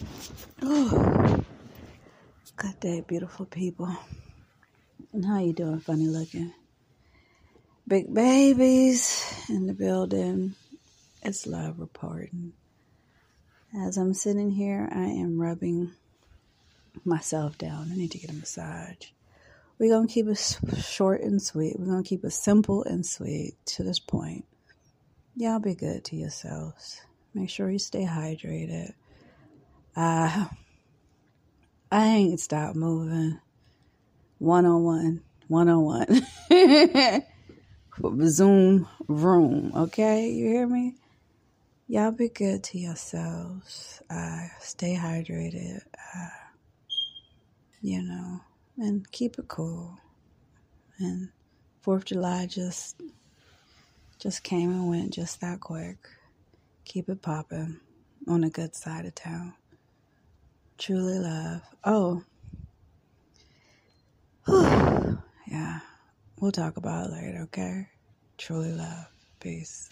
Good day, beautiful people. And how you doing, funny looking? Big babies in the building. It's love reporting. As I'm sitting here, I am rubbing myself down. I need to get a massage. We're going to keep it short and sweet. We're going to keep it simple and sweet to this point. Y'all be good to yourselves. Make sure you stay hydrated. Uh, I ain't stopped moving. One on one, one on one. Zoom room, okay? You hear me? Y'all be good to yourselves. Uh, stay hydrated. Uh, you know, and keep it cool. And Fourth of July just just came and went just that quick. Keep it popping on the good side of town. Truly love. Oh. yeah. We'll talk about it later, okay? Truly love. Peace.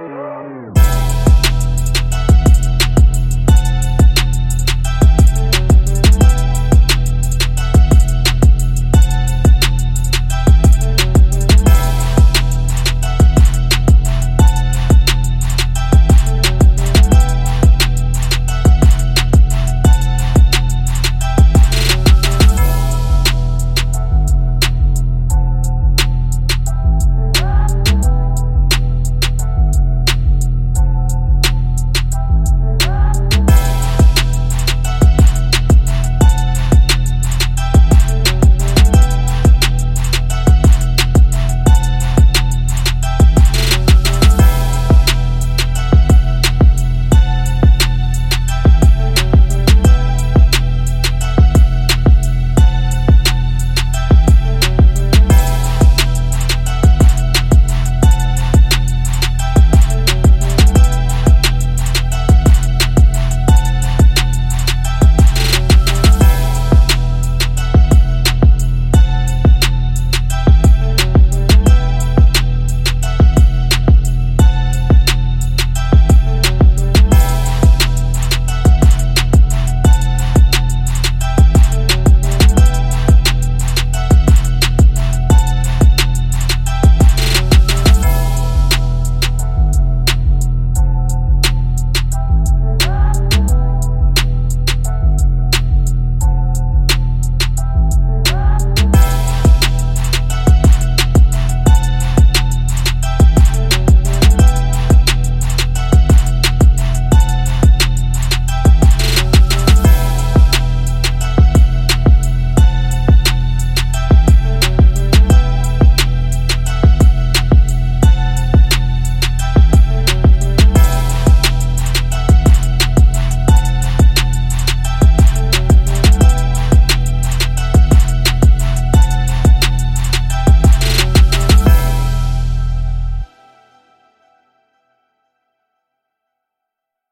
Oh.